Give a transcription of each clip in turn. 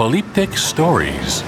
Polyptych Stories.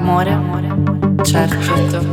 Amore, certo.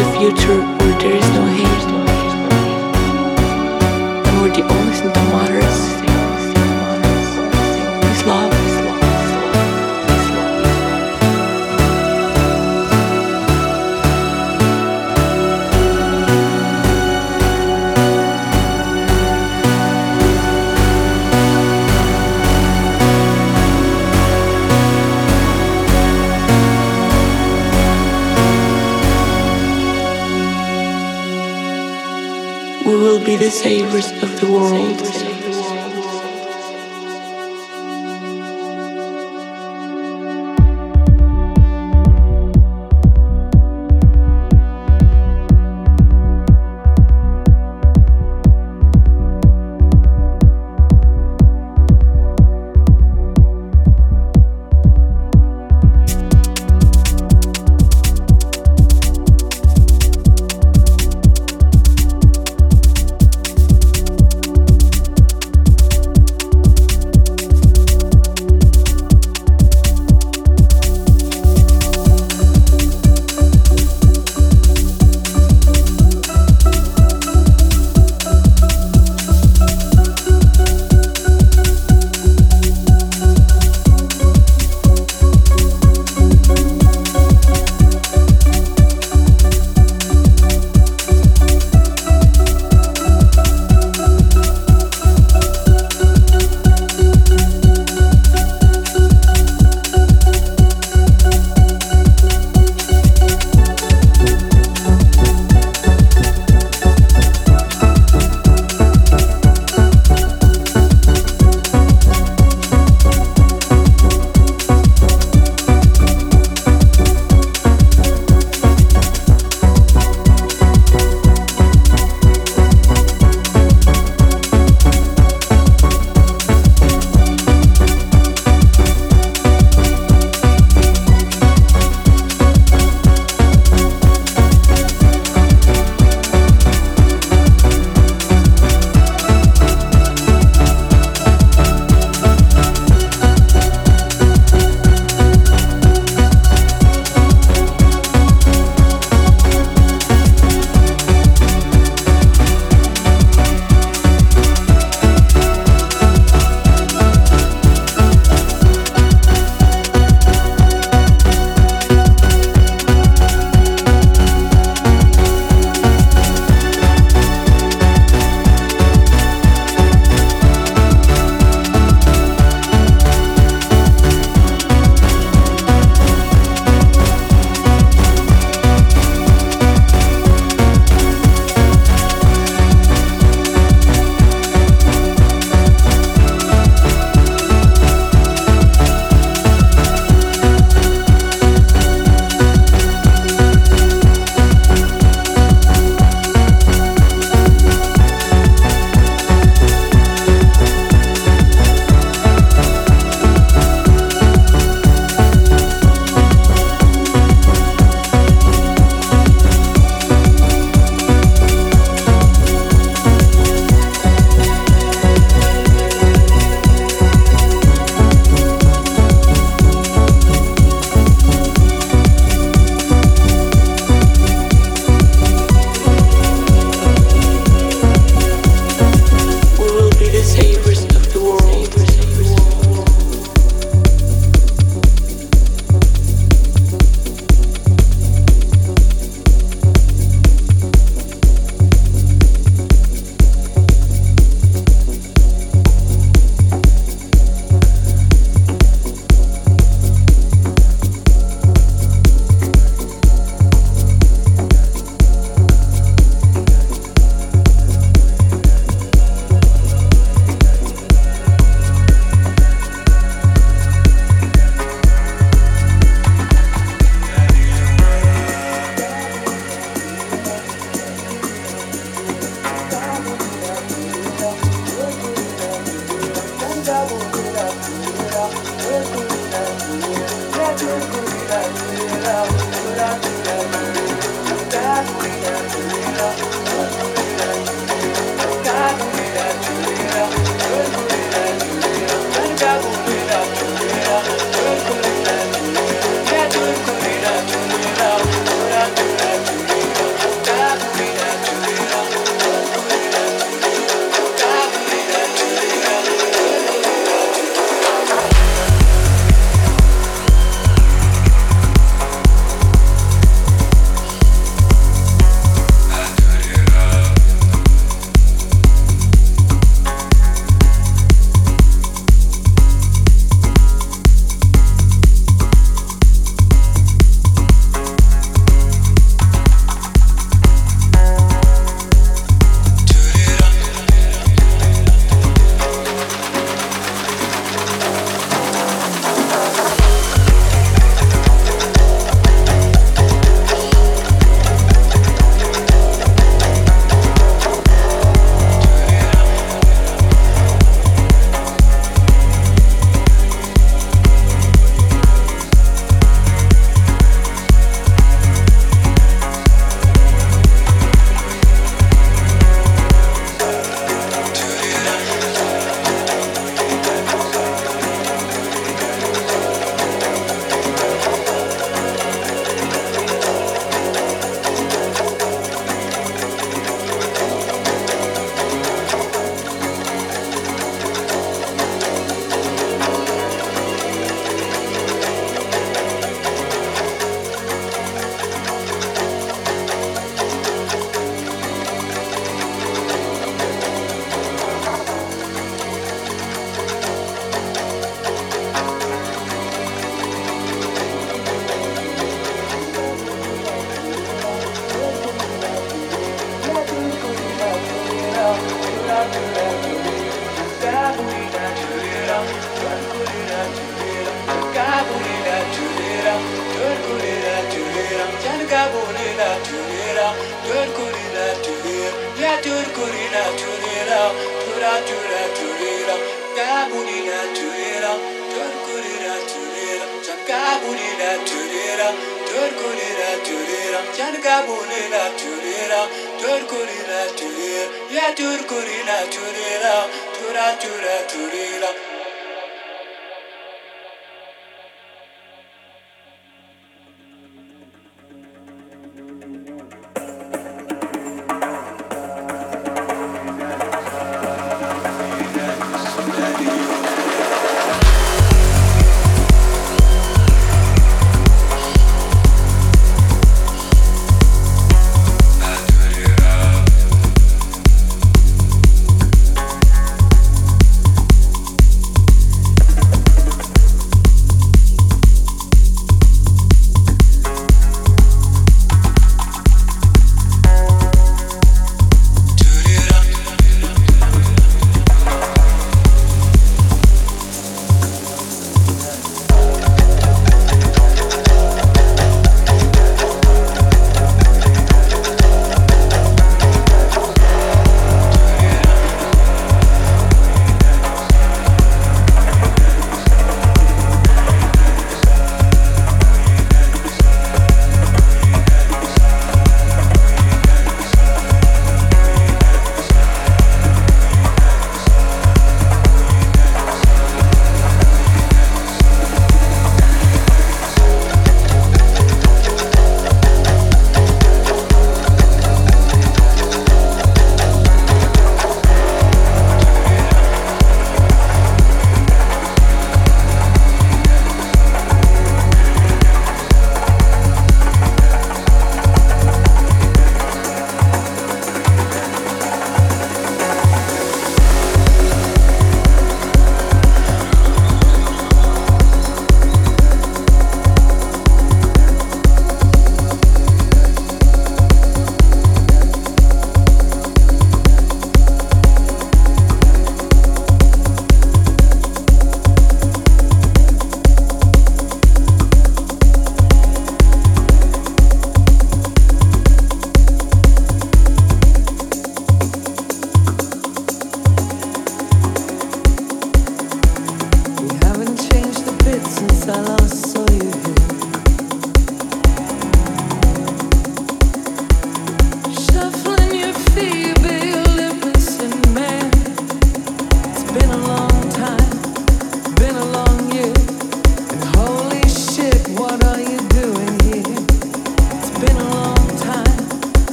the future. savors of the world.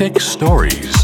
Polyptych Stories.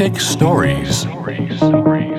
Polytech Stories. Polytech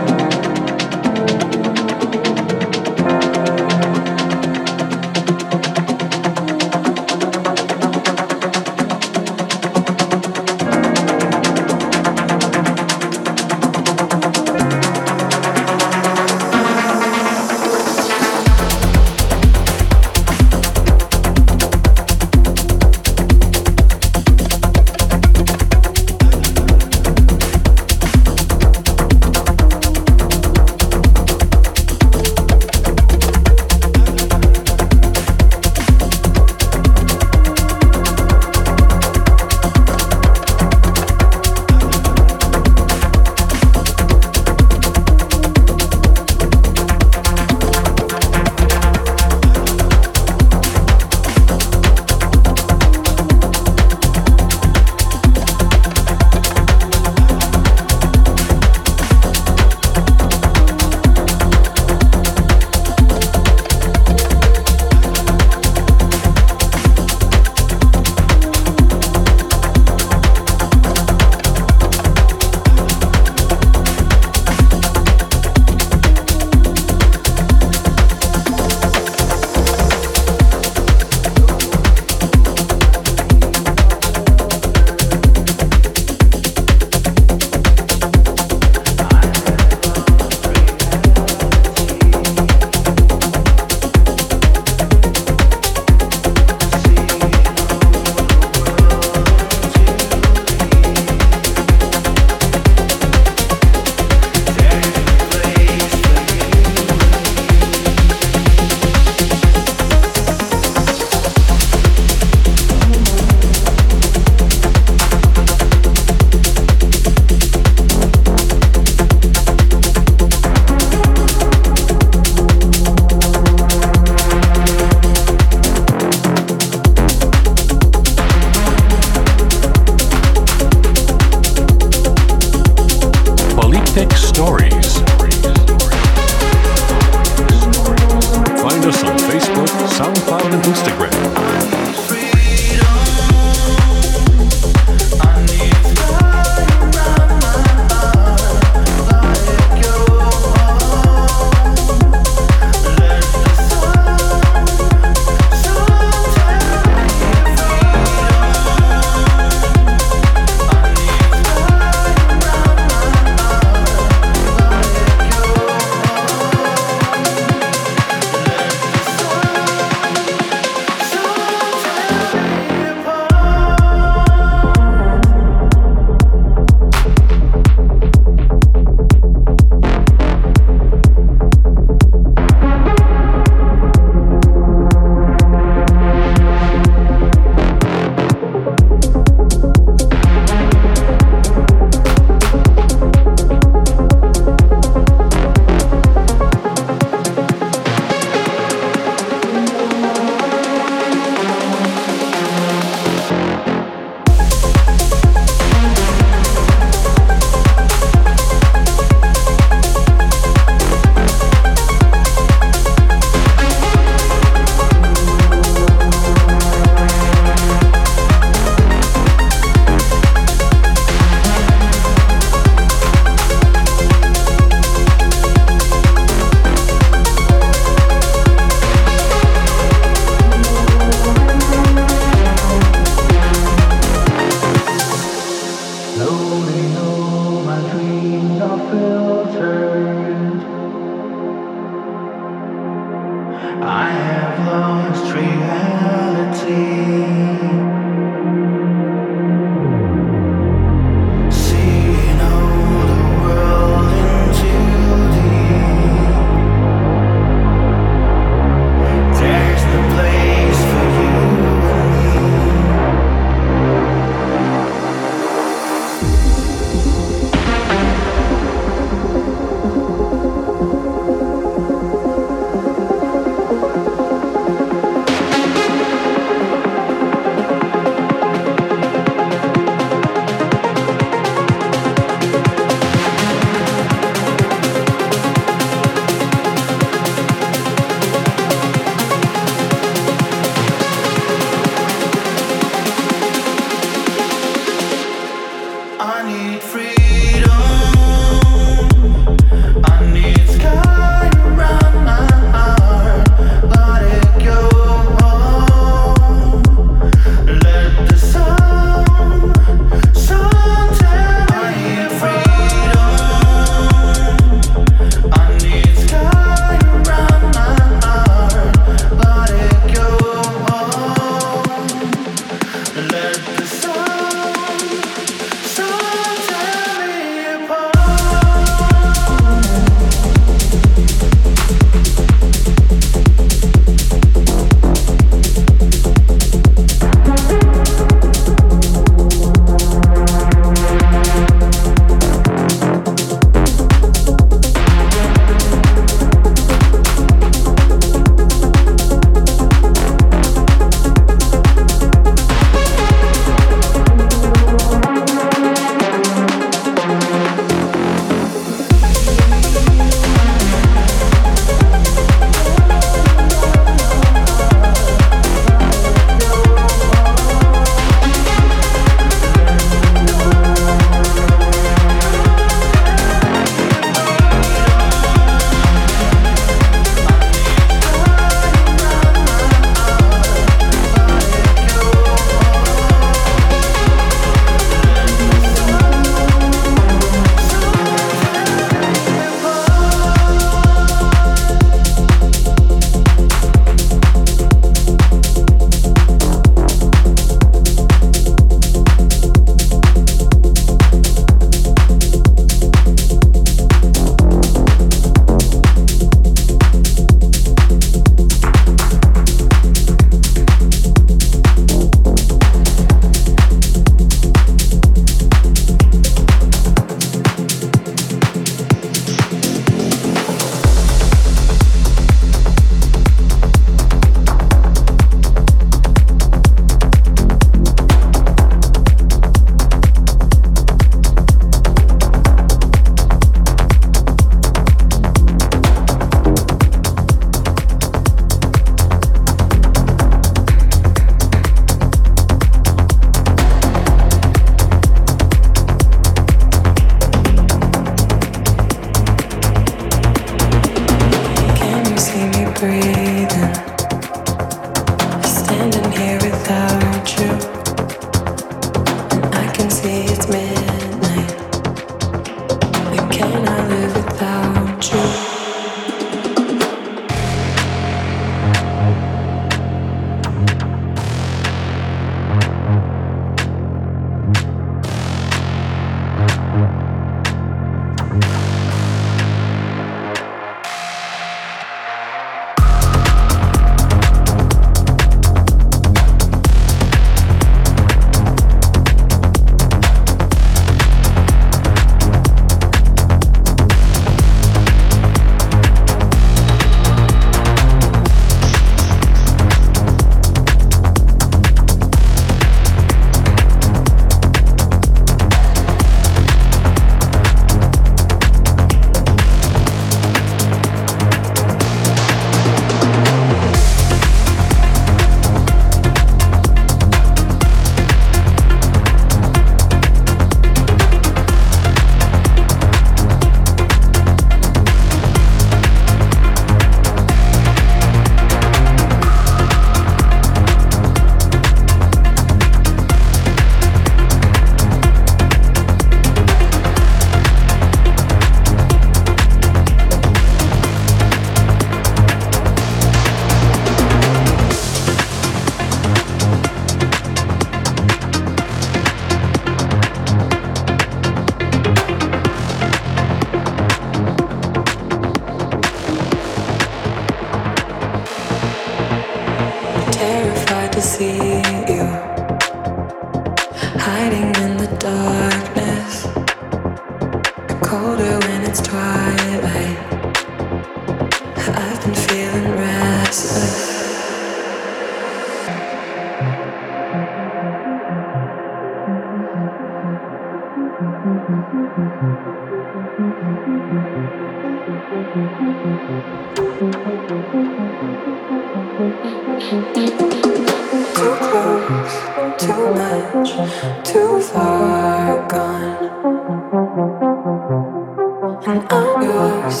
yours,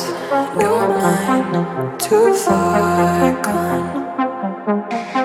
no mine, too far gone.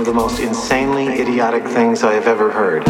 one of the most insanely idiotic things I have ever heard.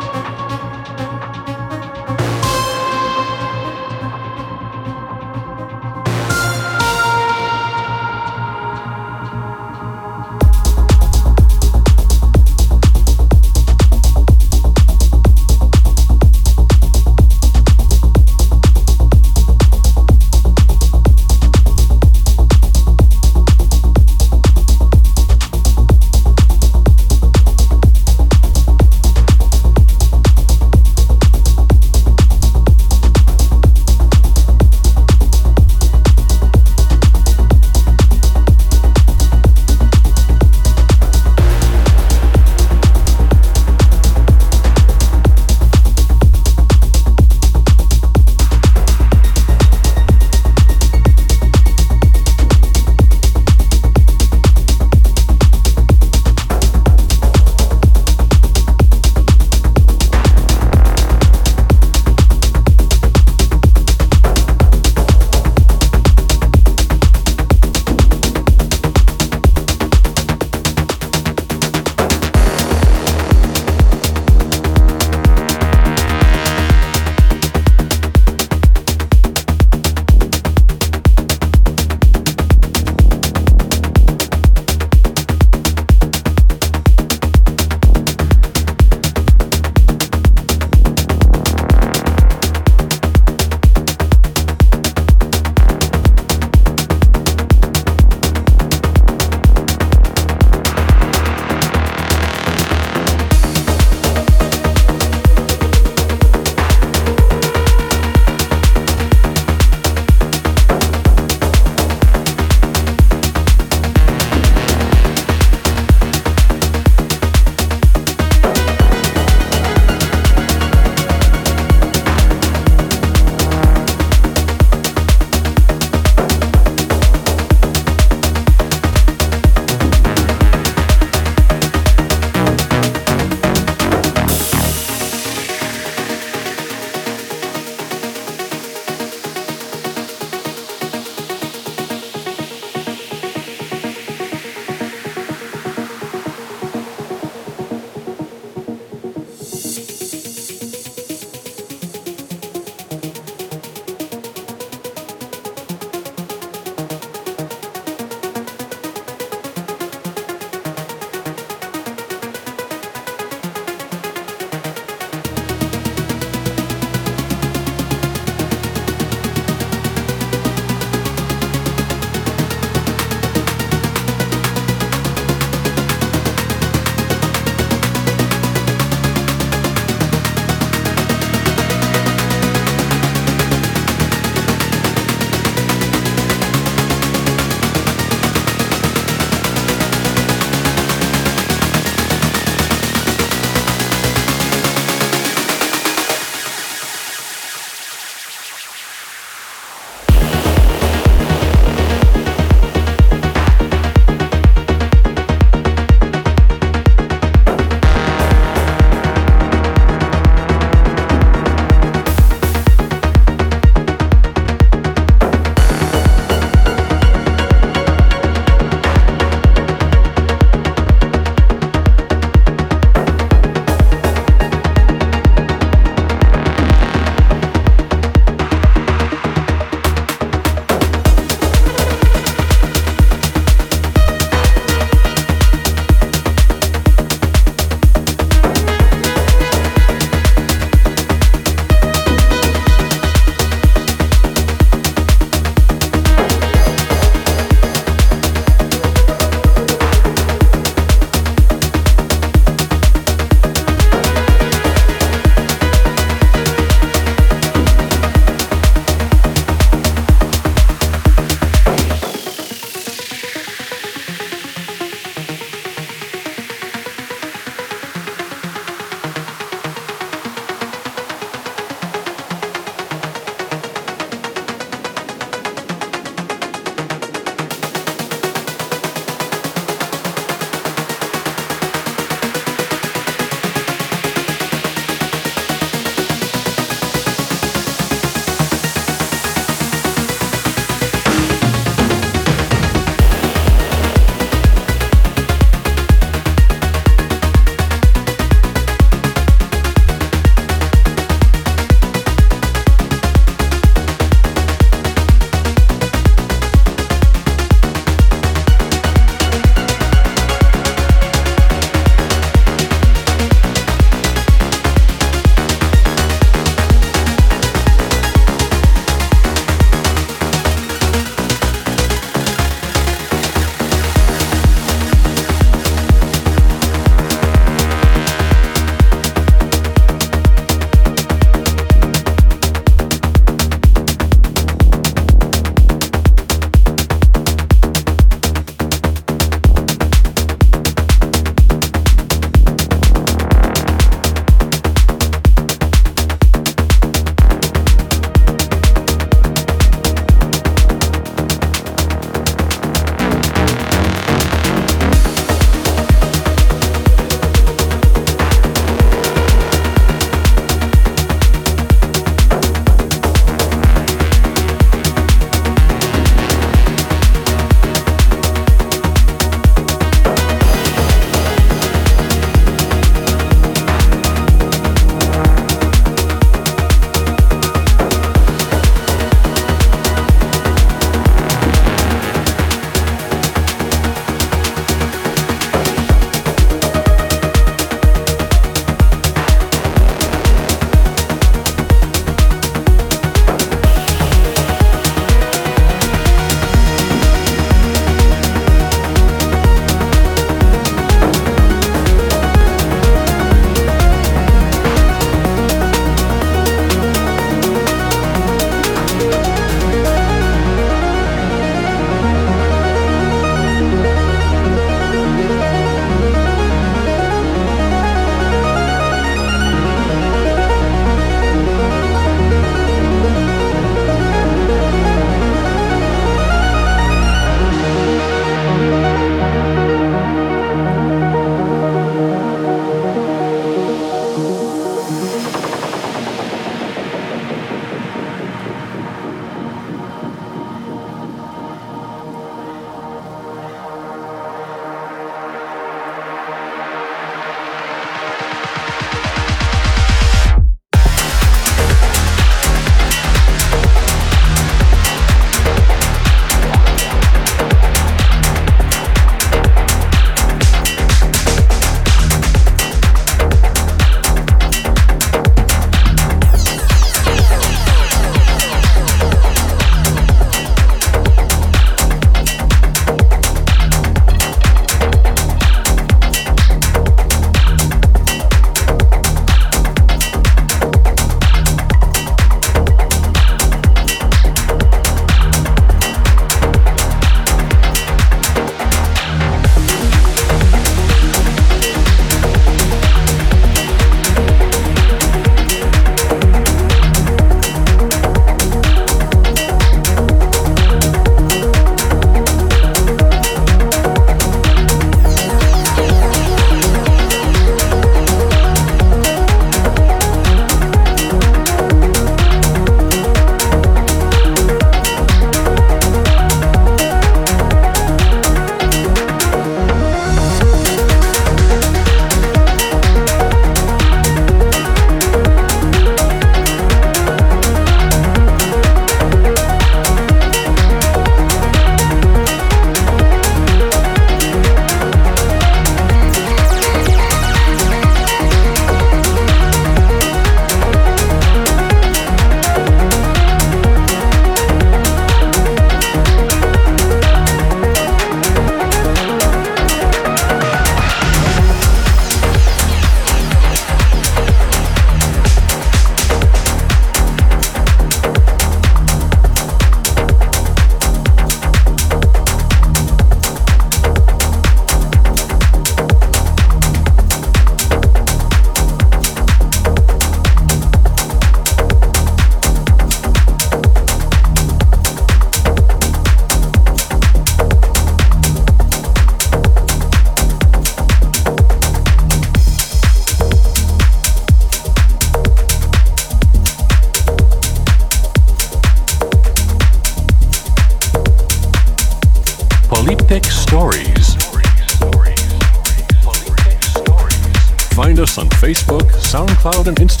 And Instagram.